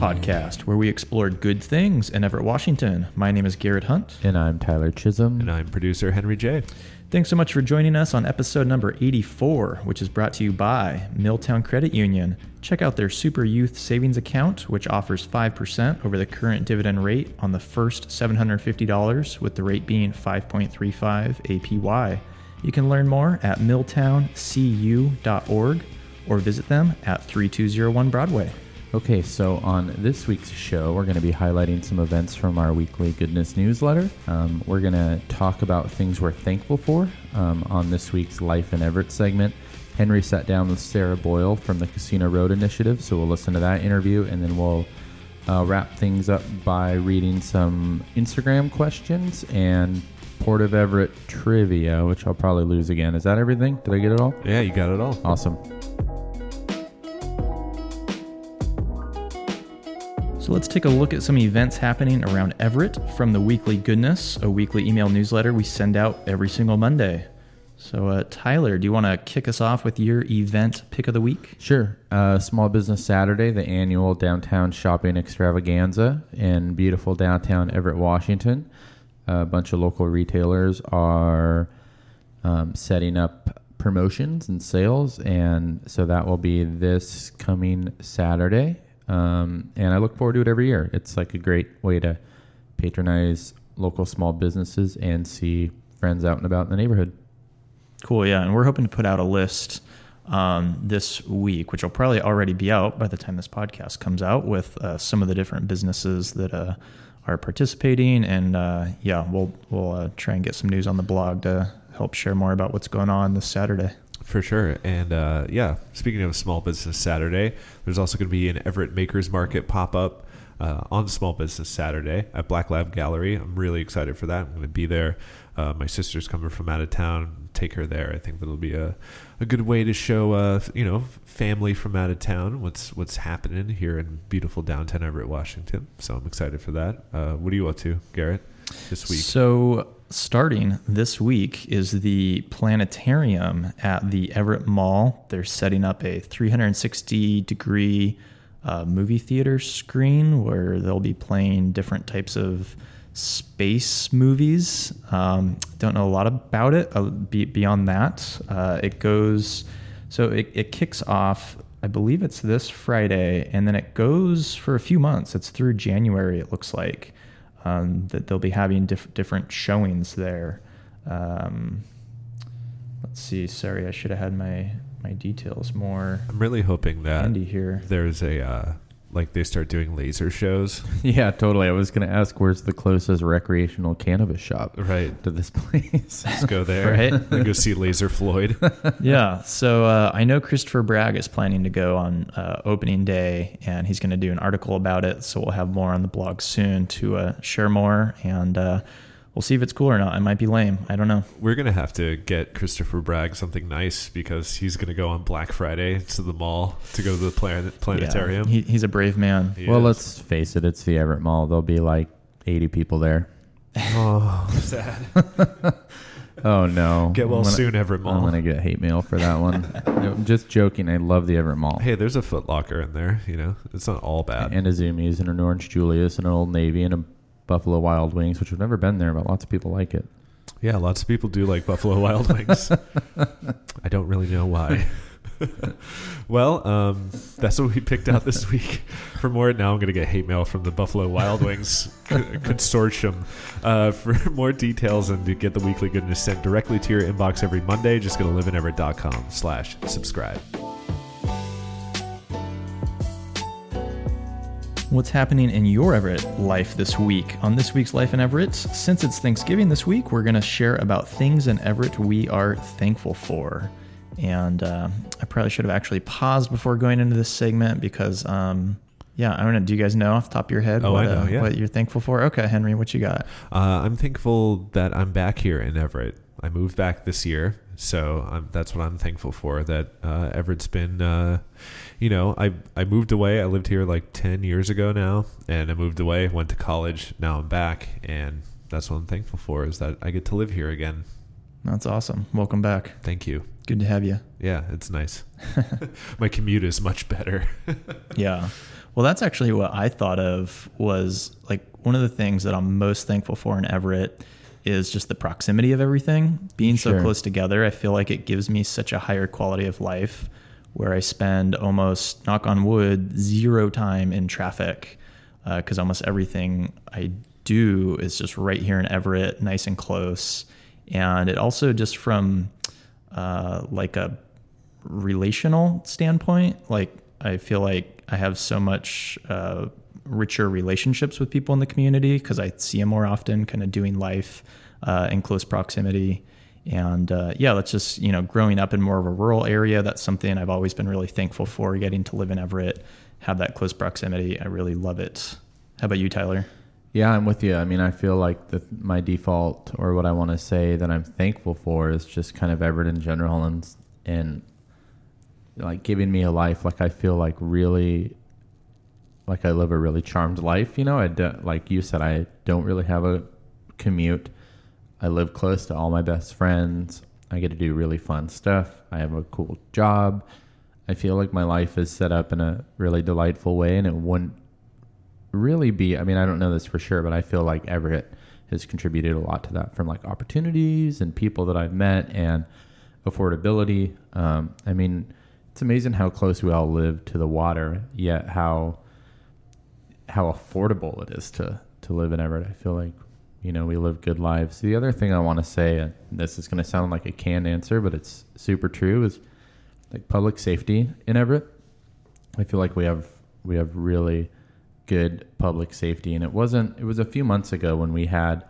podcast, where we explored good things in Everett, Washington. My name is Garrett Hunt. And I'm Tyler Chisholm. And I'm producer Henry J. Thanks so much for joining us on episode number 84, which is brought to you by Milltown Credit Union. Check out their Super Youth Savings Account, which offers 5% over the current dividend rate on the first $750, with the rate being 5.35 APY. You can learn more at milltowncu.org or visit them at 3201 Broadway. Okay, so on this week's show, we're going to be highlighting some events from our weekly goodness newsletter. Um, we're going to talk about things we're thankful for um, on this week's Life in Everett segment. Henry sat down with Sarah Boyle from the Casino Road Initiative, so we'll listen to that interview and then we'll uh, wrap things up by reading some Instagram questions and Port of Everett trivia, which I'll probably lose again. Is that everything? Did I get it all? Yeah, you got it all. Awesome. Let's take a look at some events happening around Everett from the Weekly Goodness, a weekly email newsletter we send out every single Monday. So, uh, Tyler, do you want to kick us off with your event pick of the week? Sure. Uh, Small Business Saturday, the annual downtown shopping extravaganza in beautiful downtown Everett, Washington. A bunch of local retailers are um, setting up promotions and sales, and so that will be this coming Saturday. Um, and I look forward to it every year. It's like a great way to patronize local small businesses and see friends out and about in the neighborhood. Cool, yeah. And we're hoping to put out a list um, this week, which will probably already be out by the time this podcast comes out, with uh, some of the different businesses that uh, are participating. And uh, yeah, we'll we'll uh, try and get some news on the blog to help share more about what's going on this Saturday. For sure. And uh, yeah, speaking of Small Business Saturday, there's also going to be an Everett Makers Market pop up uh, on Small Business Saturday at Black Lab Gallery. I'm really excited for that. I'm going to be there. Uh, my sister's coming from out of town. Take her there. I think that'll be a, a good way to show uh, you know family from out of town what's what's happening here in beautiful downtown Everett, Washington. So I'm excited for that. Uh, what are you up to, Garrett, this week? So starting this week is the planetarium at the Everett Mall. They're setting up a 360 degree uh, movie theater screen where they'll be playing different types of space movies. Um, don't know a lot about it. Uh, be, beyond that, uh, it goes. So it, it kicks off. I believe it's this Friday, and then it goes for a few months. It's through January. It looks like um, that they'll be having diff- different showings there. Um, let's see. Sorry, I should have had my my details more. I'm really hoping that handy here. there's a uh, like they start doing laser shows. Yeah, totally. I was going to ask where's the closest recreational cannabis shop Right. to this place. Let's go there. Right. And go see Laser Floyd. yeah. So uh, I know Christopher Bragg is planning to go on uh, opening day, and he's going to do an article about it. So we'll have more on the blog soon to uh, share more, and uh, we'll see if it's cool or not. It might be lame. I don't know. We're gonna have to get Christopher Bragg something nice because he's gonna go on Black Friday to the mall to go to the planet planetarium. Yeah, he, he's a brave man. He well, is. let's face it, it's the Everett Mall. There'll be like 80 people there. Oh, sad. Oh, no. Get well gonna- soon, Everett Mall. I'm going to get hate mail for that one. No, I'm just joking. I love the Everett Mall. Hey, there's a Foot Locker in there. You know, it's not all bad. And a Zumiez and an Orange Julius and an Old Navy and a Buffalo Wild Wings, which I've never been there, but lots of people like it. yeah, lots of people do like Buffalo Wild Wings. I don't really know why. well, um, that's what we picked out this week. For more, now I'm going to get hate mail from the Buffalo Wild Wings co- consortium. Uh, for more details and to get the weekly goodness sent directly to your inbox every Monday, just go to liveineverett.com slash subscribe. What's happening in your Everett life this week? On this week's Life in Everett, since it's Thanksgiving this week, we're going to share about things in Everett we are thankful for. And uh, I probably should have actually paused before going into this segment because, um, yeah, I don't know. Do you guys know off the top of your head Oh, what, I know, uh, yeah. what you're thankful for? Okay, Henry, what you got? Uh, I'm thankful that I'm back here in Everett. I moved back this year, so I'm, that's what I'm thankful for. That uh, Everett's been, uh, you know, I I moved away. I lived here like ten years ago now, and I moved away. Went to college. Now I'm back, and that's what I'm thankful for. Is that I get to live here again. That's awesome. Welcome back. Thank you. Good to have you. Yeah, it's nice. My commute is much better. Yeah. Well, that's actually what I thought of was like one of the things that I'm most thankful for in Everett is just the proximity of everything. Being so close together, I feel like it gives me such a higher quality of life where I spend almost, knock on wood, zero time in traffic because almost everything I do is just right here in Everett, nice and close. And it also just from uh, like a relational standpoint, like I feel like I have so much uh, richer relationships with people in the community because I see them more often, kind of doing life uh, in close proximity. And uh, yeah, that's just you know growing up in more of a rural area. That's something I've always been really thankful for. Getting to live in Everett, have that close proximity, I really love it. How about you, Tyler? Yeah, I'm with you. I mean, I feel like the, my default or what I want to say that I'm thankful for is just kind of Everett in general and and like giving me a life like I feel like really like I live a really charmed life. You know, I do, like you said, I don't really have a commute. I live close to all my best friends. I get to do really fun stuff. I have a cool job. I feel like my life is set up in a really delightful way, and it wouldn't really be i mean i don't know this for sure but i feel like everett has contributed a lot to that from like opportunities and people that i've met and affordability um, i mean it's amazing how close we all live to the water yet how how affordable it is to to live in everett i feel like you know we live good lives the other thing i want to say and this is going to sound like a canned answer but it's super true is like public safety in everett i feel like we have we have really good public safety. And it wasn't, it was a few months ago when we had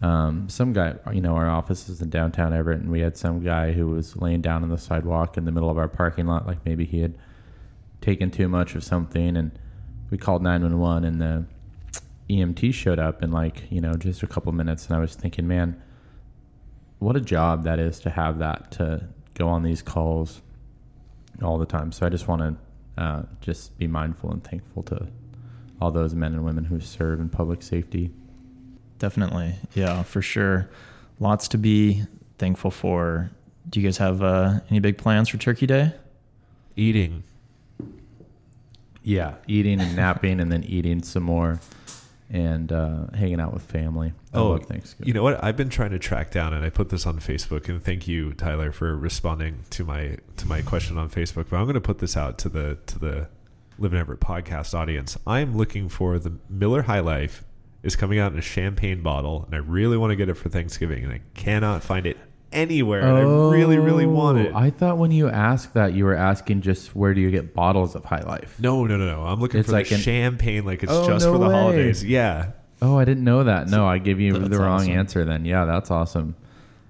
um, some guy, you know, our office is in downtown Everett, and we had some guy who was laying down on the sidewalk in the middle of our parking lot, like maybe he had taken too much of something. And we called 911, and the EMT showed up in like, you know, just a couple minutes. And I was thinking, man, what a job that is to have that to go on these calls all the time. So I just want to uh, just be mindful and thankful to all those men and women who serve in public safety. Definitely. Yeah, for sure. Lots to be thankful for. Do you guys have uh, any big plans for Turkey Day? Eating. Yeah, eating and napping, and then eating some more, and uh, hanging out with family. I Oh, Thanksgiving. You know what? I've been trying to track down, and I put this on Facebook. And thank you, Tyler, for responding to my to my question on Facebook. But I'm going to put this out to the to the Live in Everett podcast audience. I am looking for the Miller High Life is coming out in a champagne bottle, and I really want to get it for Thanksgiving, and I cannot find it anywhere. And I really, really oh, want it. Oh, I thought when you asked that, you were asking just where do you get bottles of High Life? no, no, no, no. I'm looking It's for like the an- champagne, like it's Oh, just no for the way. holidays. Yeah. Oh, I didn't know that. No, I gave you That's the wrong awesome. answer then. Yeah, that's awesome.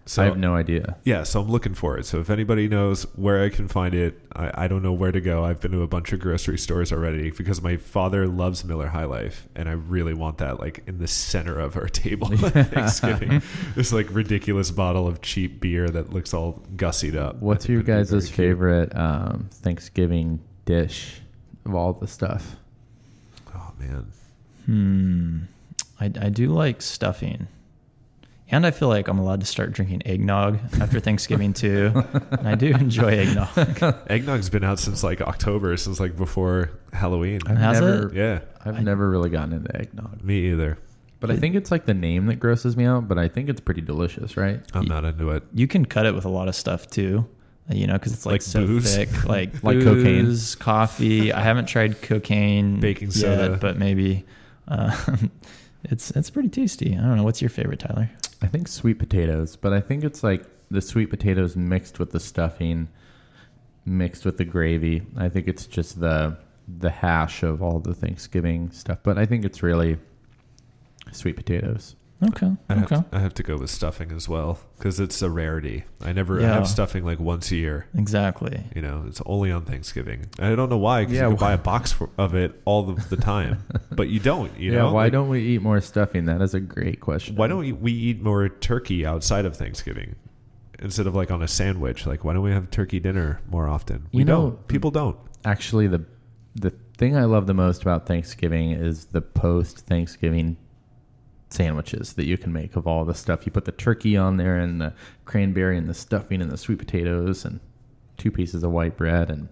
So I have no idea. Yeah, so I'm looking for it. So if anybody knows where I can find it, I, I don't know where to go. I've been to a bunch of grocery stores already because my father loves Miller High Life, and I really want that like in the center of our table at Thanksgiving. this like ridiculous bottle of cheap beer that looks all gussied up. What's your it'd be very guys' favorite um, Thanksgiving dish of all the stuff? Oh man, Hmm. I, I do like stuffing. And I feel like I'm allowed to start drinking eggnog after Thanksgiving too. and I do enjoy eggnog. eggnog's been out since like October, since like before Halloween. I've Has never, it? yeah, I've I- never really gotten into eggnog, me either. but I think it's like the name that grosses me out. But I think it's pretty delicious, right? I'm not into it. You can cut it with a lot of stuff too, you know, because it's like, Like so booze? thick, like Like cocaine? coffee. I haven't tried cocaine, Baking yet, soda. but maybe uh, it's it's pretty tasty. I don't know. What's your favorite, Tyler? I think sweet potatoes, but I think it's like the sweet potatoes mixed with the stuffing, mixed with the gravy. I think it's just the the hash of all the Thanksgiving stuff, but I think it's really sweet potatoes. Okay, I have, okay, to, I have to go with stuffing as well because it's a rarity. I never I have stuffing like once a year. exactly. You know, it's only on Thanksgiving. And I don't know why, because Yeah, you can buy a box for, of it all of the time, but you don't. You yeah, know, why Like, don't we eat more stuffing? That is a great question. why don't we, we eat more turkey outside of Thanksgiving instead of like on a sandwich? Like, why don't we have turkey dinner more often? We You know- don't. People don't. actually the the thing I love the most about Thanksgiving is the post Thanksgiving sandwiches that you can make of all the stuff. You put the turkey on there and the cranberry and the stuffing and the sweet potatoes and two pieces of white bread and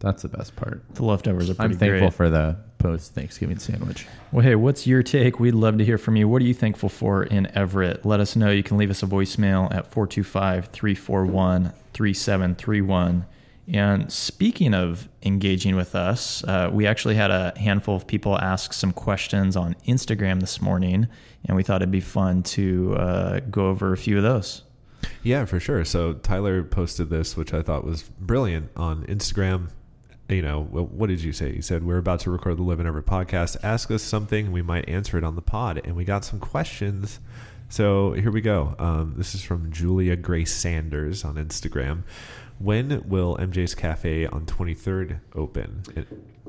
that's the best part. The leftovers are pretty I'm thankful great. for the post Thanksgiving sandwich. Well, hey, what's your take? We'd love to hear from you. What are you thankful for in Everett? Let us know. You can leave us a voicemail at 425 341 3731. And speaking of engaging with us, uh, we actually had a handful of people ask some questions on Instagram this morning, and we thought it'd be fun to uh, go over a few of those. Yeah, for sure. So Tyler posted this, which I thought was brilliant on Instagram. You know, what did you say? He said, We're about to record the Live in Everett podcast. Ask us something. We might answer it on the pod. And we got some questions. So here we go. Um, this is from Julia Grace Sanders on Instagram. When will MJ's Cafe on 23rd open?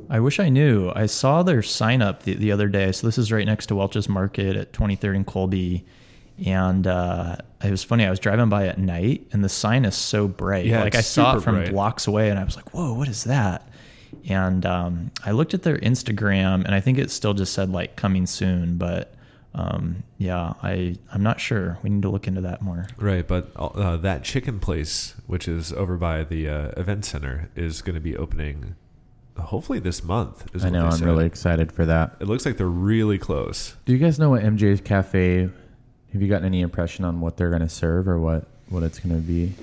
I wish I knew. I saw their sign up the, the other day. So this is right next to Welch's Market at 23rd and Colby. And uh, it was funny. I was driving by at night, and the sign is so bright. Yeah, like I saw it from bright. blocks away, and I was like, "Whoa, what is that?" And um, I looked at their Instagram, and I think it still just said like coming soon. But um, yeah, I I'm not sure. We need to look into that more. Right, but uh, that chicken place, which is over by the uh, event center, is going to be opening hopefully this month. Is I know. I'm said. really excited for that. It looks like they're really close. Do you guys know what MJ's Cafe? Have you gotten any impression on what they're going to serve or what what it's going to be?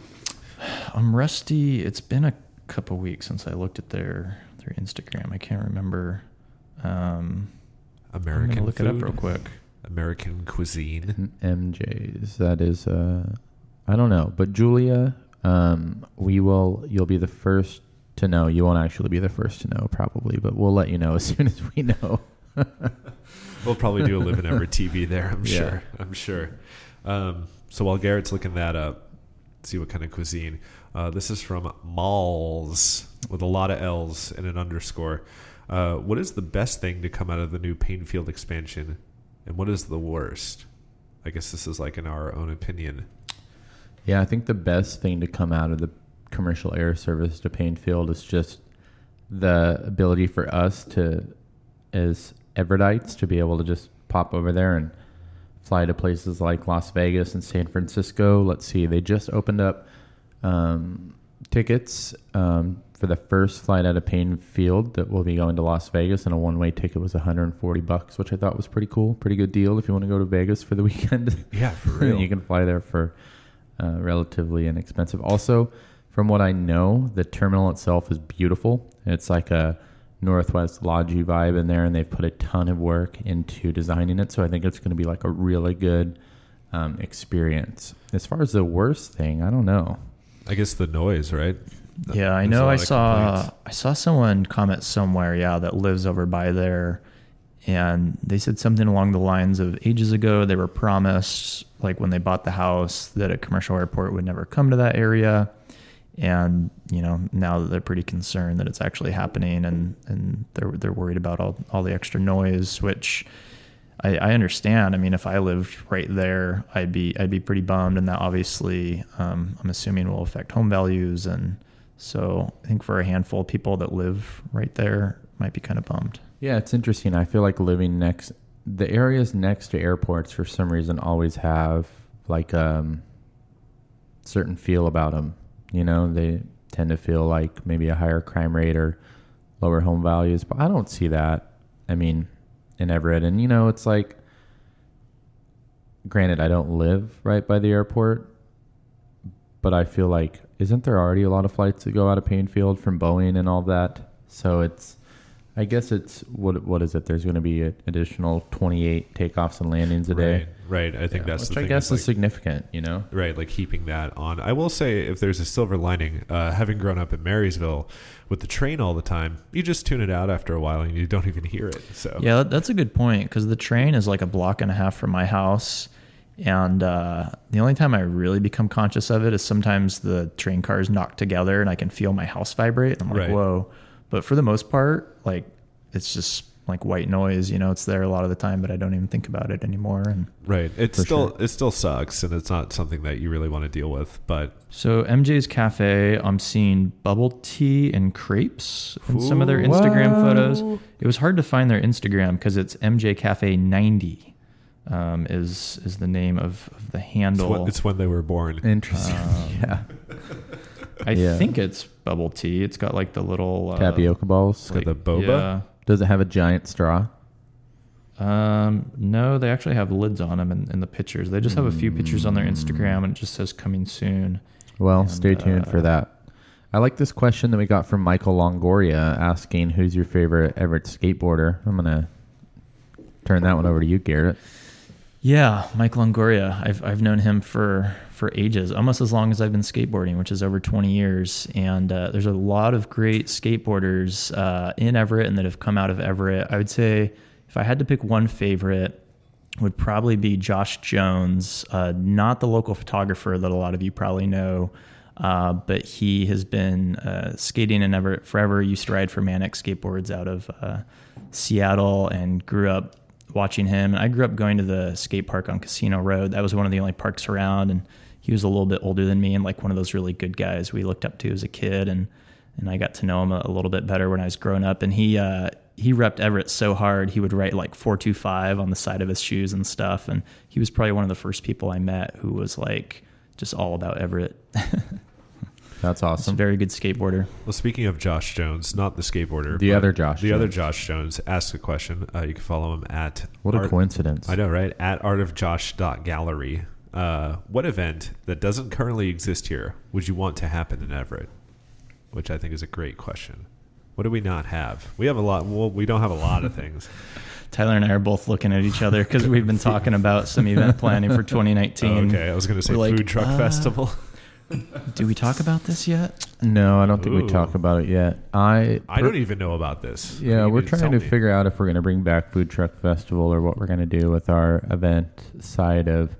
I'm rusty. It's been a couple weeks since I looked at their their Instagram. I can't remember. Um, I'm American gonna look food, it up real quick. American cuisine. MJ's. That is, uh, I don't know, but Julia, um, we will. You'll be the first to know. You won't actually be the first to know, probably, but we'll let you know as soon as we know. We'll probably do a live in Everett TV there. I'm Yeah. sure. I'm sure. Um, so while Garrett's looking that up, see what kind of cuisine. Uh, this is from Malls with a lot of L's and an underscore. Uh, what is the best thing to come out of the new Paine Field expansion, and what is the worst? I guess this is like in our own opinion. Yeah, I think the best thing to come out of the commercial air service to Paine Field is just the ability for us to, as Everettites, to be able to just pop over there and fly to places like Las Vegas and San Francisco. Let's see, they just opened up um, tickets um, for the first flight out of Paine Field that will be going to Las Vegas, and a one-way ticket was 140 bucks, which I thought was pretty cool, pretty good deal if you want to go to Vegas for the weekend. Yeah, for real. you can fly there for uh, relatively inexpensive. Also, from what I know, the terminal itself is beautiful. It's like a Northwest Lodgy vibe in there, and they've put a ton of work into designing it. So I think it's going to be like a really good um, experience. As far as the worst thing, I don't know. I guess the noise, right? Yeah, I There's know. I saw complaints. I saw someone comment somewhere. Yeah, that lives over by there, and they said something along the lines of ages ago they were promised, like when they bought the house, that a commercial airport would never come to that area, and you know now that they're pretty concerned that it's actually happening, and and they're they're worried about all all the extra noise, which. I, I understand. I mean, if I lived right there, I'd be I'd be pretty bummed, and that obviously, um, I'm assuming, will affect home values, and so I think for a handful of people that live right there, might be kind of bummed. Yeah, it's interesting. I feel like living next the areas next to airports for some reason always have like um certain feel about them. You know, they tend to feel like maybe a higher crime rate or lower home values, but I don't see that. I mean, in Everett, and you know, it's like. Granted, I don't live right by the airport, but I feel like isn't there already a lot of flights that go out of Paine Field from Boeing and all that? So it's I guess it's what what is it? There's going to be an additional 28 takeoffs and landings a day. Right, right. I think Yeah, that's which I guess is, is like, significant. You know, right like keeping that on i will say if there's a silver lining uh, having grown up in marysville with the train all the time you just tune it out after a while and you don't even hear it so Yeah, that's a good point because the train is like a block and a half from my house. And uh, the only time I really become conscious of it is sometimes the train cars knock together and I can feel my house vibrate. I'm like, Right. whoa. But for the most part, like it's just like white noise. You know, it's there a lot of the time, but I don't even think about it anymore. And right it still sure. it still sucks and it's not something that you really want to deal with but so MJ's Cafe, I'm seeing bubble tea and crepes in some of their Instagram Whoa. photos. It was hard to find their Instagram because it's MJ Cafe 90. um, is is the name of, of the It's handle. when, it's when they were born. Interesting. Um, yeah. I yeah. think it's bubble tea. It's got like the little uh, Tapioca balls. It's got the boba. Does it have a giant straw? Um, no, they actually have lids on them in, in the pictures. They just have a few pictures on their Instagram, and it just says coming soon. Well, And, stay tuned for uh, that. I like this question that we got from Michael Longoria asking, "Who's your favorite Everett skateboarder?" I'm gonna turn that one over to you, Garrett. Yeah, Mike Longoria. I've I've known him for for ages, almost as long as I've been skateboarding, which is over 20 years. And uh, there's a lot of great skateboarders uh, in Everett and that have come out of Everett. I would say if I had to pick one favorite, would probably be Josh Jones, uh, not the local photographer that a lot of you probably know. Uh, but he has been uh, skating in Everett forever. Used to ride for Manic Skateboards out of uh, Seattle and grew up watching him. I grew up going to the skate park on Casino Road. That was one of the only parks around, and he was a little bit older than me and like one of those really good guys we looked up to as a kid. And and I got to know him a, a little bit better when I was growing up. And he uh, he repped Everett so hard he would write like four two five on the side of his shoes and stuff. And he was probably one of the first people I met who was like just all about Everett. That's He's a awesome. very good skateboarder. Well, speaking of Josh Jones, not the skateboarder, The other Josh the other Josh Jones asked a question. Uh, you can follow him at What a Art- coincidence! I know, right? At artofjosh.gallery. Uh, what event that doesn't currently exist here would you want to happen in Everett? Which I think is a great question. What do we not have? We have a lot. Well, we don't have a lot of things. Tyler and I are both looking at each other because we've been talking about some event planning for 2019. Oh, okay, I was going to say We're like, food truck uh, festival. Do we talk about this yet? No, I don't think we talk about it yet. I I don't even know about this. Yeah, we're trying to me. figure out if we're going to bring back Food Truck Festival or what we're going to do with our event side of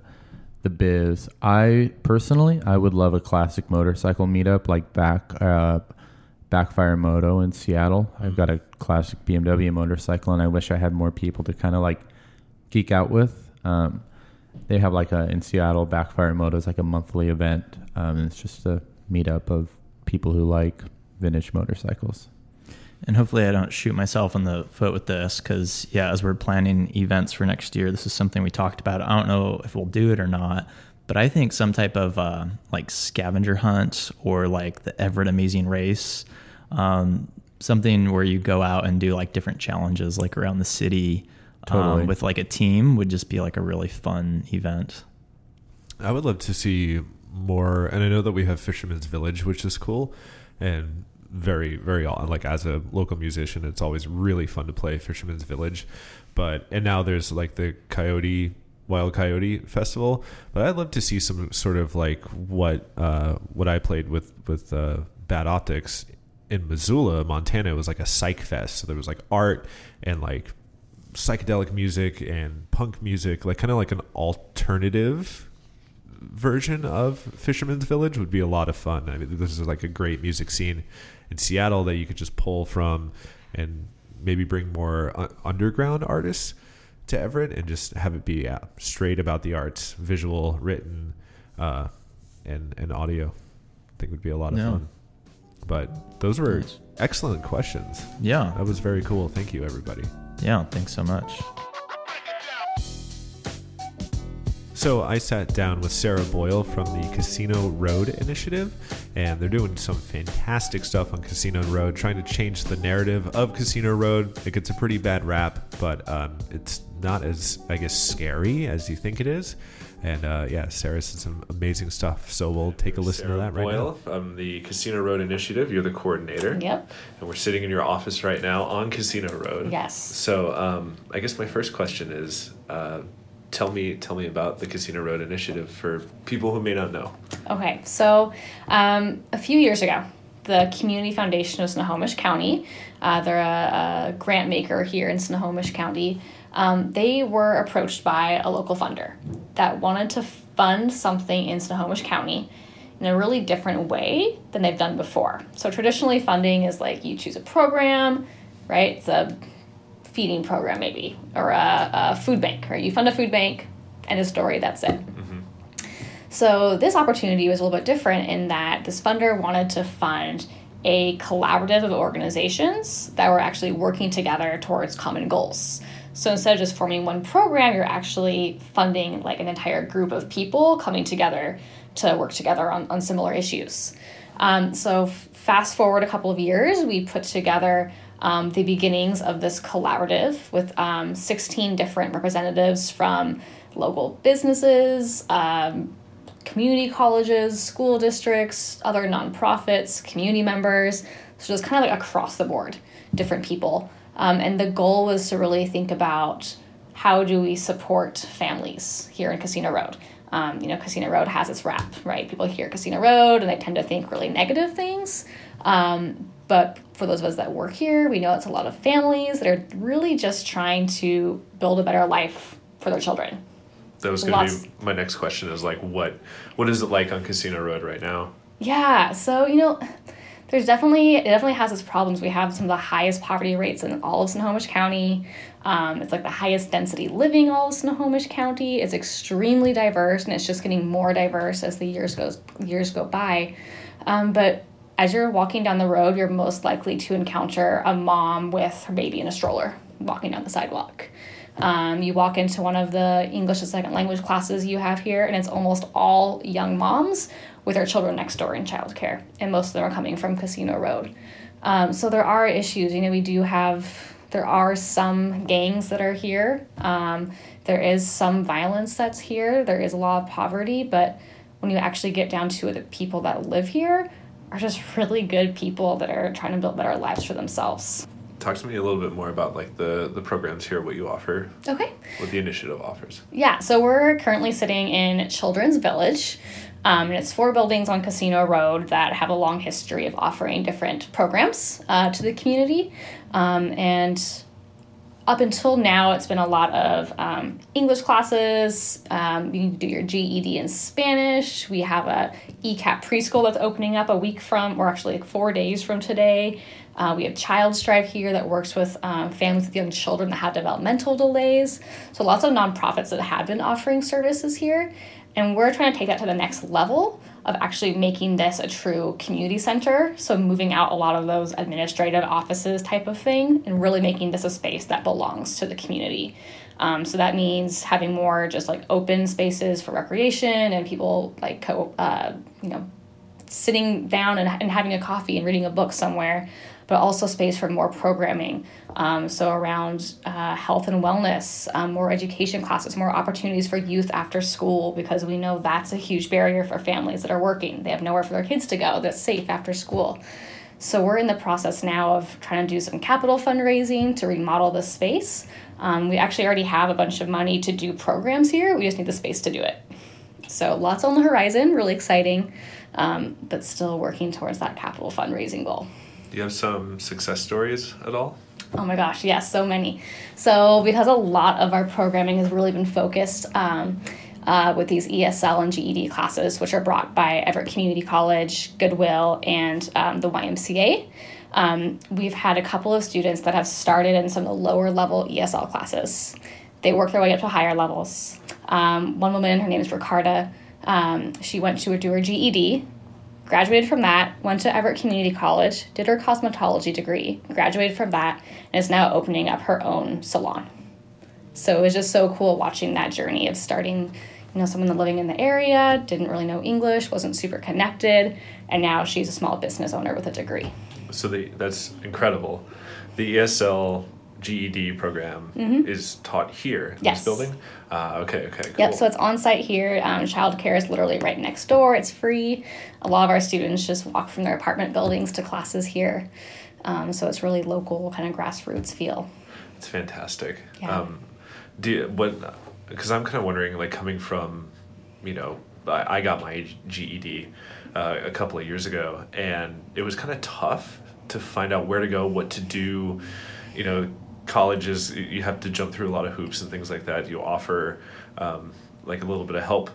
the biz. I personally, I would love a classic motorcycle meetup like back uh, Backfire Moto in Seattle. I've got a classic BMW motorcycle, and I wish I had more people to kind of like geek out with. Um, they have like a in Seattle Backfire Moto is like a monthly event, um, it's just a meetup of people who like vintage motorcycles. And hopefully, I don't shoot myself in the foot with this because, yeah, as we're planning events for next year, this is something we talked about. I don't know if we'll do it or not, but I think some type of uh, like scavenger hunt or like the Everett Amazing Race, um, something where you go out and do like different challenges like around the city Totally. um, with like a team would just be like a really fun event. I would love to see more, and I know that we have Fisherman's Village, which is cool, and very, very like as a local musician, it's always really fun to play Fisherman's Village. But and now there's like the Coyote Wild Coyote Festival, but I'd love to see some sort of like what uh, what I played with with uh, Bad Optics in Missoula, Montana. It was like a psych fest, so there was like art and like psychedelic music and punk music, like kind of like an alternative version of Fisherman's Village would be a lot of fun. I mean, this is like a great music scene in Seattle that you could just pull from and maybe bring more uh, underground artists to Everett and just have it be yeah, straight about the arts, visual, written, uh, and and audio. I think would be a lot of Yeah. fun. But those were Nice. excellent questions. Yeah. That was very cool. Thank you, everybody. Yeah. Thanks so much. So I sat down with Sarah Boyle from the Casino Road Initiative, and they're doing some fantastic stuff on Casino Road, trying to change the narrative of Casino Road. It gets a pretty bad rap, but um, it's not as, I guess, scary as you think it is. And uh, yeah, Sarah said some amazing stuff. So we'll take a listen Sarah to that right Boyle now. from the Casino Road Initiative. You're the coordinator. Yep. And we're sitting in your office right now on Casino Road. Yes. So um, I guess my first question is, uh, tell me tell me about the Casino Road Initiative for people who may not know. Okay. So, um, a few years ago, the Community Foundation of Snohomish County, uh, they're a, a grant maker here in Snohomish County. Um, they were approached by a local funder that wanted to fund something in Snohomish County in a really different way than they've done before. So traditionally, funding is like you choose a program, right? It's a feeding program maybe, or a, a food bank, or you fund a food bank, and a story. That's it. So this opportunity was a little bit different in that this funder wanted to fund a collaborative of organizations that were actually working together towards common goals. So instead of just forming one program, you're actually funding like an entire group of people coming together to work together on, on similar issues. Um, so fast forward a couple of years, we put together um, the beginnings of this collaborative with um, 16 different representatives from local businesses, um, community colleges, school districts, other nonprofits, community members. So just kind of like across the board, different people. Um, and the goal was to really think about how do we support families here in Casino Road. Um, you know, Casino Road has its rap, right? People hear Casino Road and they tend to think really negative things. Um, but for those of us that work here, we know it's a lot of families that are really just trying to build a better life for their children. That was going to be my next question is like what what is it like on Casino Road right now? Yeah, so you know, there's definitely it definitely has its problems. We have some of the highest poverty rates in all of Snohomish County. Um, it's like the highest density living all of Snohomish County. It's extremely diverse, and it's just getting more diverse as the years goes years go by. Um, but as you're walking down the road, you're most likely to encounter a mom with her baby in a stroller walking down the sidewalk. Um, you walk into one of the English as second language classes you have here, and it's almost all young moms with our children next door in childcare, and most of them are coming from Casino Road. Um, so there are issues. You know, we do have there are some gangs that are here. Um, there is some violence that's here. There is a lot of poverty, but when you actually get down to it, the people that live here are just really good people that are trying to build better lives for themselves. Talk to me a little bit more about like the the programs here, what you offer. Okay. What the initiative offers. Yeah, so we're currently sitting in Children's Village. Um, and it's four buildings on Casino Road that have a long history of offering different programs uh, to the community. Um, and up until now, it's been a lot of um, English classes. Um, you can do your GED in Spanish. We have a ECEAP preschool that's opening up a week from, or actually like four days from today. Uh, we have Child Strive here that works with um, families with young children that have developmental delays. So lots of nonprofits that have been offering services here. And we're trying to take that to the next level of actually making this a true community center. So moving out a lot of those administrative offices type of thing and really making this a space that belongs to the community. Um, so that means having more just like open spaces for recreation and people like co- uh, you know sitting down and, and having a coffee and reading a book somewhere but also space for more programming. Um, so, around uh, health and wellness, um, more education classes, more opportunities for youth after school, because we know that's a huge barrier for families that are working. They have nowhere for their kids to go that's safe after school. So, we're in the process now of trying to do some capital fundraising to remodel the space. Um, we actually already have a bunch of money to do programs here, we just need the space to do it. So, lots on the horizon, really exciting, um, but still working towards that capital fundraising goal. Do you have some success stories at all? Oh my gosh, yes, so many. So, because a lot of our programming has really been focused um, uh, with these ESL and GED classes, which are brought by Everett Community College, Goodwill, and um, the YMCA. Um, we've had a couple of students that have started in some of the lower level ESL classes. They work their way up to higher levels. Um, one woman, her name is Ricarda, um, she went to do her GED graduated from that, went to Everett Community College, did her cosmetology degree, graduated from that, and is now opening up her own salon. So it was just so cool watching that journey of starting, you know, someone living in the area, didn't really know English, wasn't super connected, and now she's a small business owner with a degree. So the, that's incredible. The ESL GED program mm-hmm. is taught here in yes. this building. Uh, okay, okay, cool. Yep, so it's on site here. Um, childcare is literally right next door. It's free. A lot of our students just walk from their apartment buildings to classes here. Um, so it's really local, kind of grassroots feel. It's fantastic. Yeah. Um, do you, what? Because I'm kind of wondering, like coming from, you know, I, I got my GED uh, a couple of years ago, and it was kind of tough to find out where to go, what to do. You know, colleges you have to jump through a lot of hoops and things like that. You offer um, like a little bit of help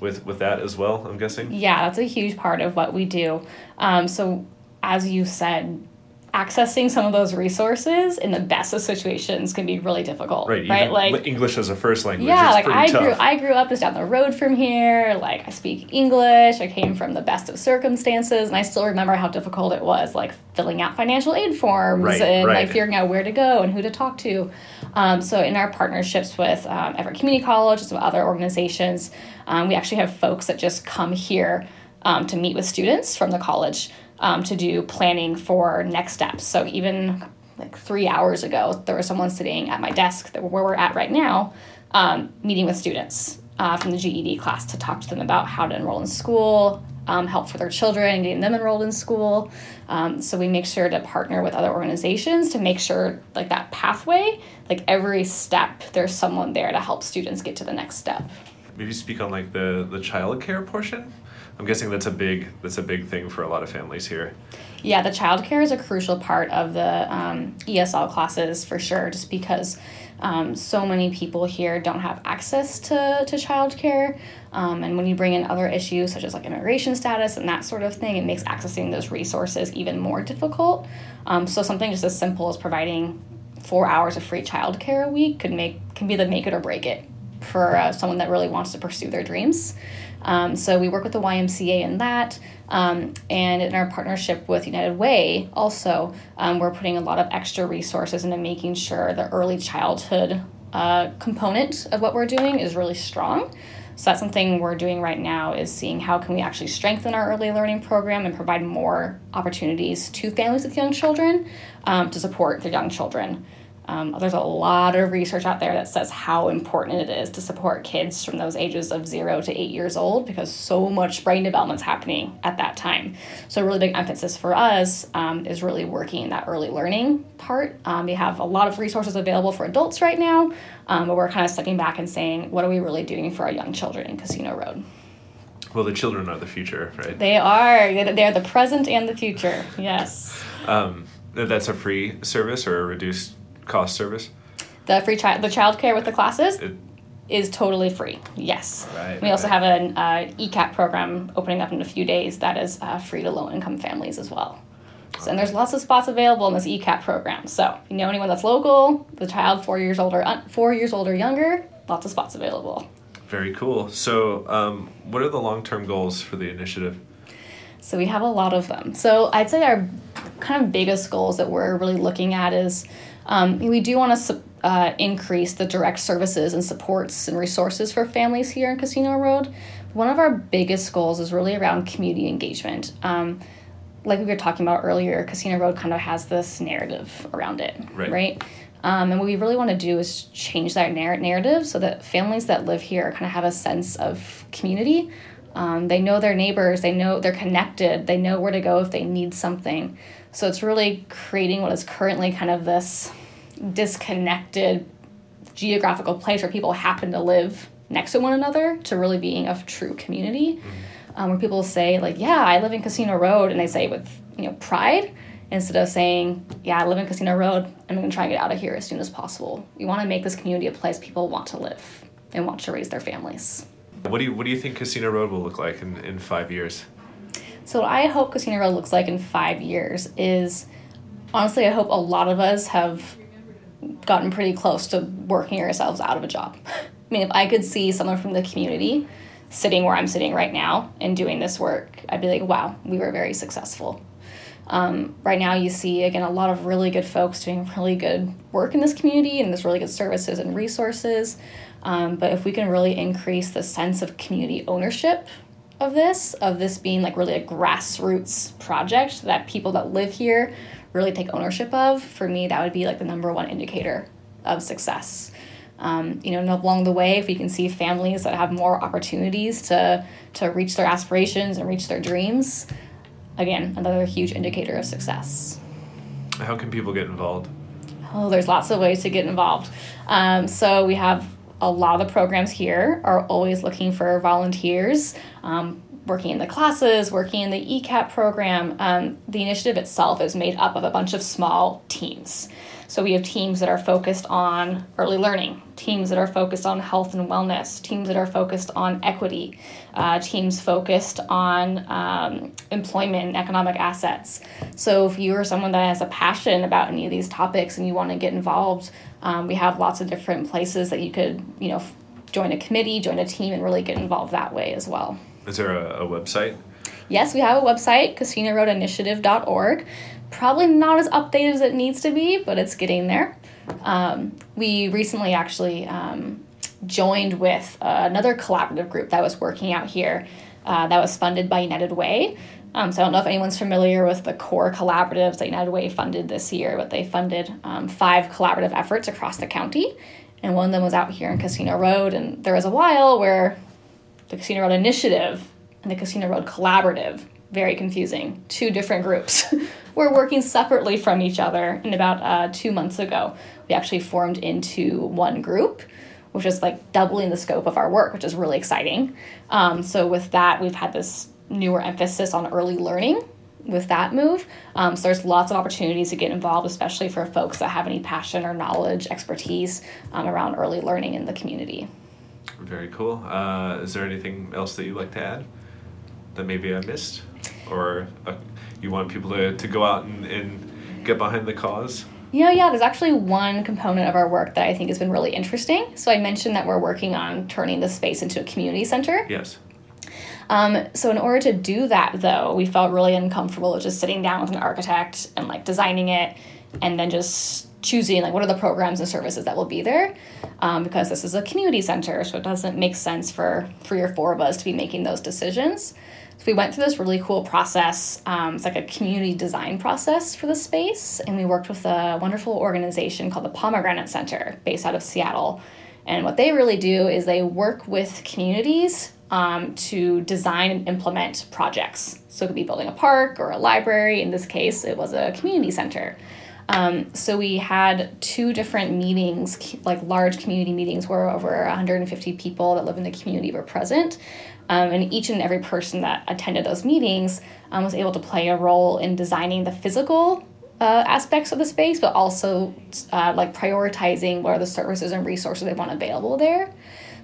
with with that as well. I'm guessing. Yeah, that's a huge part of what we do. Um, so as you said, accessing some of those resources in the best of situations can be really difficult. Right. Right. Like English as a first language. yeah, is like I tough. grew I grew up just down the road from here. Like I speak English. I came from the best of circumstances, and I still remember how difficult it was, like filling out financial aid forms Right, and right. like figuring out where to go and who to talk to. Um, so in our partnerships with um, Everett Community College and some other organizations, um, we actually have folks that just come here um, to meet with students from the college um, to do planning for next steps. So even like three hours ago, there was someone sitting at my desk that where we're at right now, um, meeting with students uh, from the GED class to talk to them about how to enroll in school, um, help for their children, getting them enrolled in school. Um, so we make sure to partner with other organizations to make sure like that pathway, like every step, there's someone there to help students get to the next step. Maybe speak on like the the child care portion. I'm guessing that's a big that's a big thing for a lot of families here. Yeah, the childcare is a crucial part of the um, ESL classes for sure, just because um, so many people here don't have access to, to childcare. Um, and when you bring in other issues such as like immigration status and that sort of thing, it makes accessing those resources even more difficult. Um, so something just as simple as providing four hours of free childcare a week could make can be the make it or break it for uh, someone that really wants to pursue their dreams. Um, so we work with the YMCA in that, um, and in our partnership with United Way, also um, we're putting a lot of extra resources into making sure the early childhood uh, component of what we're doing is really strong. So that's something we're doing right now is seeing how can we actually strengthen our early learning program and provide more opportunities to families with young children um, to support their young children. Um, there's a lot of research out there that says how important it is to support kids from those ages of zero to eight years old because so much brain development is happening at that time. So, a really big emphasis for us um, is really working in that early learning part. Um, we have a lot of resources available for adults right now, um, but we're kind of stepping back and saying, what are we really doing for our young children in Casino Road? Well, the children are the future, right? They are, they're the present and the future, yes. Um, that's a free service or a reduced cost service. The free child, the childcare with the classes, It, is totally free. Yes. Right, we also right. have an uh, ECEAP program opening up in a few days that is uh, free to low income families as well. So, and there's lots of spots available in this ECEAP program. So, if you know anyone that's local, the child four years older, uh, four years old or younger, lots of spots available. very cool. So, um, what are the long term goals for the initiative? So we have a lot of them. So I'd say our kind of biggest goals that we're really looking at is um, we do want to uh, increase the direct services and supports and resources for families here in Casino Road. One of our biggest goals is really around community engagement. Um, like we were talking about earlier, Casino Road kind of has this narrative around it, Right. right? Um, and what we really want to do is change that narr- narrative so that families that live here kind of have a sense of community. Um, they know their neighbors, they know they're connected, they know where to go if they need something. So it's really creating what is currently kind of this disconnected geographical place where people happen to live next to one another to really being a true community. Um, where people say like, "Yeah, I live in Casino Road," and they say with you know pride instead of saying, "Yeah, I live in Casino Road. and I'm going to try and get out of here as soon as possible." We want to make this community a place people want to live and want to raise their families. What do you What do you think Casino Road will look like in, in five years? So what I hope Casino Road looks like in five years is honestly I hope a lot of us have gotten pretty close to working ourselves out of a job. I mean if I could see someone from the community sitting where I'm sitting right now and doing this work, I'd be like, wow, we were very successful. Um, right now, you see again a lot of really good folks doing really good work in this community, and there's really good services and resources. Um, but if we can really increase the sense of community ownership of this, of this being like really a grassroots project that people that live here really take ownership of, for me, that would be like the number one indicator of success. Um, you know, and along the way, if we can see families that have more opportunities to to reach their aspirations and reach their dreams, again, another huge indicator of success. How can people get involved? Oh, there's lots of ways to get involved. Um, so we have a lot of the programs here are always looking for volunteers. Um, working in the classes, working in the ECEAP program. Um, the initiative itself is made up of a bunch of small teams. So we have teams that are focused on early learning, teams that are focused on health and wellness, teams that are focused on equity, uh, teams focused on um, employment and economic assets. So if you are someone that has a passion about any of these topics and you want to get involved, um, we have lots of different places that you could, you know, join a committee, join a team, and really get involved that way as well. Is there a, a website? Yes, we have a website, casinoroadinitiative.org probably not as updated as it needs to be, but it's getting there. Um, we recently actually um, joined with uh, another collaborative group that was working out here uh, that was funded by United Way. Um, so I don't know if anyone's familiar with the core collaboratives that United Way funded this year, but they funded um, five collaborative efforts across the county. And one of them was out here in Casino Road. And there was a while where the Casino Road Initiative and the Casino Road Collaborative, very confusing, two different groups. were working separately from each other. And about uh, two months ago, we actually formed into one group, which is like doubling the scope of our work, which is really exciting. Um, so, with that, we've had this newer emphasis on early learning with that move. Um, so there's lots of opportunities to get involved, especially for folks that have any passion or knowledge, expertise um, around early learning in the community. Very cool. Uh, is there anything else that you'd like to add that maybe I missed, or a you want people to, to go out and, and get behind the cause? You know, yeah, there's actually one component of our work that I think has been really interesting. So I mentioned that we're working on turning the space into a community center. Yes. Um, so in order to do that, though, we felt really uncomfortable just sitting down with an architect and like designing it, and then just choosing like what are the programs and services that will be there, um, because this is a community center, so it doesn't make sense for three or four of us to be making those decisions. So we went through this really cool process. Um, it's like a community design process for the space, and we worked with a wonderful organization called the Pomegranate Center, based out of Seattle. And what they really do is they work with communities um, to design and implement projects. So it could be building a park or a library. In this case, it was a community center. Um, so we had two different meetings, like large community meetings, where over 150 people that live in the community were present. Um, and each and every person that attended those meetings um, was able to play a role in designing the physical uh, aspects of the space, but also uh, like prioritizing what are the services and resources they want available there.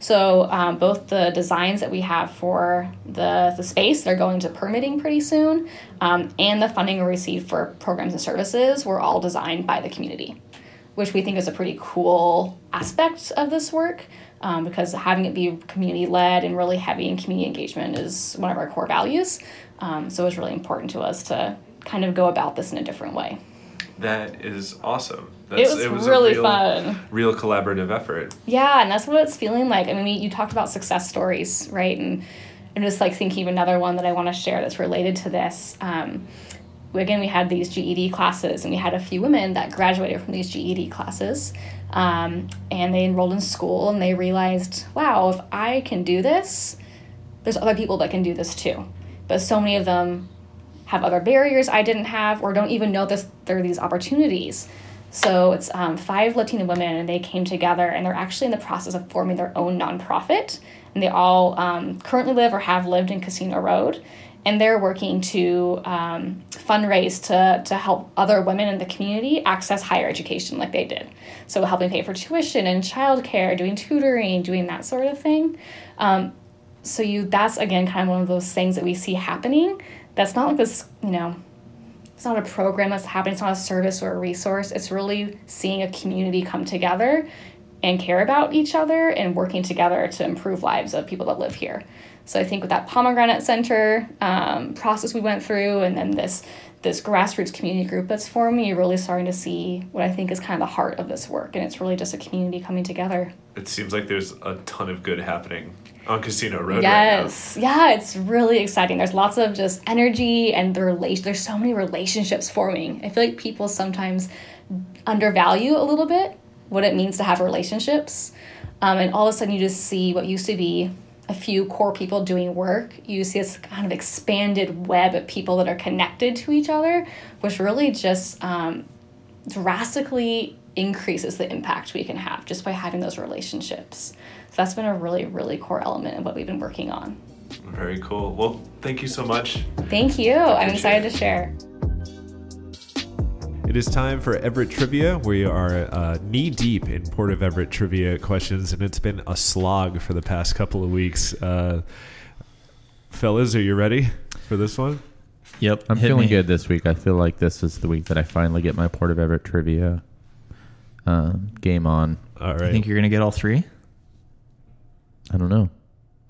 So um, both the designs that we have for the, the space, they're going to permitting pretty soon, um, and the funding we received for programs and services were all designed by the community, which we think is a pretty cool aspect of this work um, because having it be community led and really heavy in community engagement is one of our core values. Um, so it was really important to us to kind of go about this in a different way. That is awesome. That's, it was, it was really real, fun. Real collaborative effort. Yeah, and that's what it's feeling like. I mean, you talked about success stories, right? And I'm just like thinking of another one that I want to share that's related to this. Um, again, we had these GED classes, and we had a few women that graduated from these GED classes. Um, and they enrolled in school and they realized, wow, if I can do this, there's other people that can do this too. But so many of them have other barriers I didn't have or don't even know this, there are these opportunities. So it's um, five Latina women, and they came together, and they're actually in the process of forming their own nonprofit. And they all um, currently live or have lived in Casino Road and they're working to um, fundraise to, to help other women in the community access higher education like they did. So, helping pay for tuition and childcare, doing tutoring, doing that sort of thing. Um, so, you that's again kind of one of those things that we see happening. That's not like this, you know, it's not a program that's happening, it's not a service or a resource. It's really seeing a community come together and care about each other and working together to improve lives of people that live here. So I think with that pomegranate center um, process we went through, and then this this grassroots community group that's forming, you're really starting to see what I think is kind of the heart of this work, and it's really just a community coming together. It seems like there's a ton of good happening on Casino Road. Yes, right yeah, it's really exciting. There's lots of just energy and the relation. There's so many relationships forming. I feel like people sometimes undervalue a little bit what it means to have relationships, um, and all of a sudden you just see what used to be a few core people doing work, you see this kind of expanded web of people that are connected to each other, which really just um, drastically increases the impact we can have just by having those relationships. So that's been a really, really core element of what we've been working on. Very cool. Well, thank you so much. Thank you. I'm excited to share. It is time for Everett Trivia. We are uh, knee deep in Port of Everett trivia questions, and it's been a slog for the past couple of weeks. Uh, fellas, are you ready for this one? Yep. I'm hit feeling me. good this week. I feel like this is the week that I finally get my Port of Everett trivia um, game on. All I right. think you're gonna get all three. I don't know.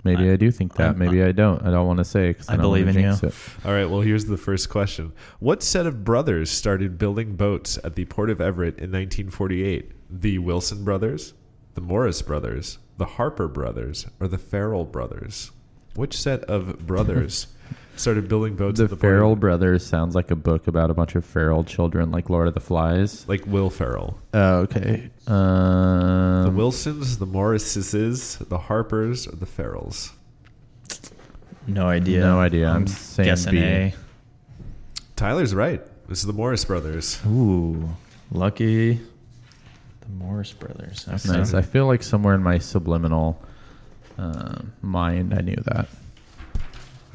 Maybe I- I, do think that. I'm- Maybe I don't. I don't want to say because I I, don't believe in jinx you. It. All right, well, here's the first question. What set of brothers started building boats at the Port of Everett in 1948? The Wilson brothers, the Morris brothers, the Harper brothers, or the Farrell brothers? Which set of brothers started building boats The, at the Farrell of Brothers sounds like a book about a bunch of feral children, like Lord of the Flies. Like Will Ferrell. Oh, okay. Um, The Wilsons, the Morrises, the Harpers, or the Farrells? No idea. No idea. I'm saying guessing B. A. Tyler's right. This is the Morris brothers. Ooh, lucky. The Morris brothers. Okay. Nice. I feel like somewhere in my subliminal uh, mind, I knew that.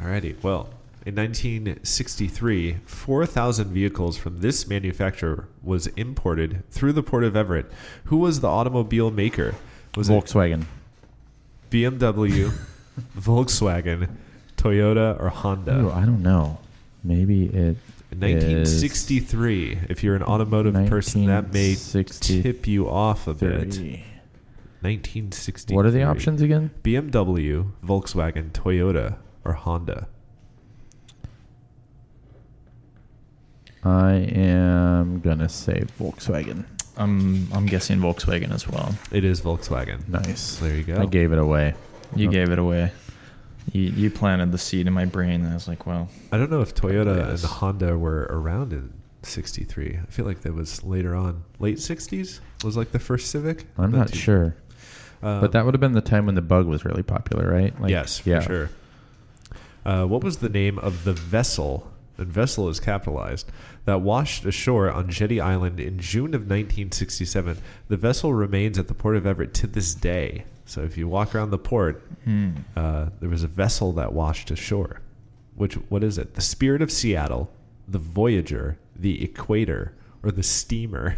Alrighty. Well, in 1963, 4,000 vehicles from this manufacturer was imported through the port of Everett. Who was the automobile maker? Was Volkswagen. it BMW, Volkswagen, Toyota, or Honda? Ooh, I don't know. Maybe it. In 1963, if you're an automotive person, that may 1963. tip you off a bit. 1963. What are the options again? BMW, Volkswagen, Toyota, or Honda? I am gonna say Volkswagen. I'm I'm guessing Volkswagen as well. It is Volkswagen. Nice. There you go. I gave it away. You Oh. gave it away. You you planted the seed in my brain. And I was like, well, I don't know if Toyota Yes. and Honda were around in 63. I feel like that was later on. Late 60s was like the first Civic? I'm not too sure, Um, but that would have been the time when the bug was really popular, right? Like, yes, for yeah. sure. Uh, what was the name of the vessel, and vessel is capitalized, that washed ashore on Jetty Island in June of 1967? The vessel remains at the port of Everett to this day. So if you walk around the port, hmm. uh, there was a vessel that washed ashore. Which what is it? The Spirit of Seattle, the Voyager, the Equator, or the Steamer?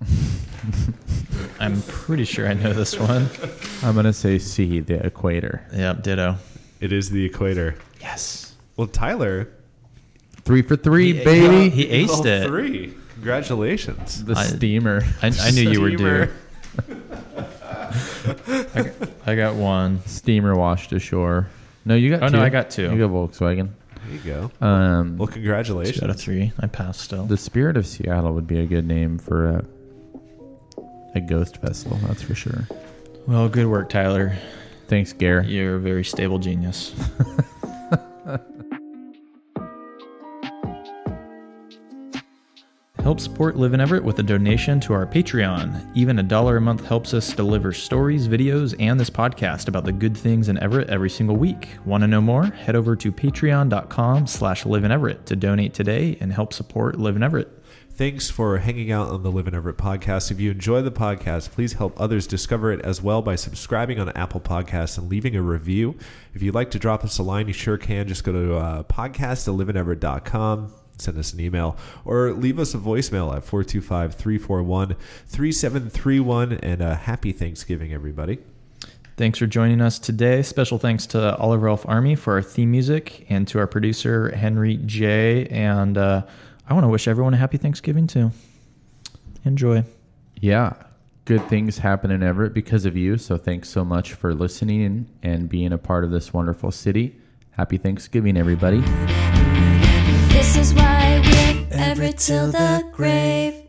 I'm pretty sure I know this one. I'm gonna say C, the equator. Yep, ditto. It is the Equator. Yes. Well, Tyler, Three for three, He- baby. he aced all it. three. Congratulations. the I- steamer. I, I knew you were Steamer. due. I, got, I got one. Steamer washed ashore. No, you got. Oh, two. no, I got two. You got Volkswagen. There you go. Um, Well, Two congratulations. out of three. I passed still. the Spirit of Seattle would be a good name for a a ghost vessel. That's for sure. Well, good work, Tyler. Thanks, Gare. You're a very stable genius. Help support Live in Everett with a donation to our Patreon. Even a dollar a month helps us deliver stories, videos, and this podcast about the good things in Everett every single week. Want to know more? Head over to patreon.com slash live in Everett to donate today and help support Live in Everett. Thanks for hanging out on the Live in Everett podcast. If you enjoy the podcast, please help others discover it as well by subscribing on Apple Podcasts and leaving a review. If you'd like to drop us a line, you sure can. Just go to uh, podcast at liveineverett.com. Send us an email or leave us a voicemail at 425 341 3731. And uh, happy Thanksgiving, everybody. Thanks for joining us today. Special thanks to Oliver Elf Army for our theme music and to our producer, Henry J. And uh, I want to wish everyone a happy Thanksgiving too. Enjoy. Yeah, good things happen in Everett because of you. So thanks so much for listening and being a part of this wonderful city. Happy Thanksgiving, everybody. This is why we're Everett till the grave.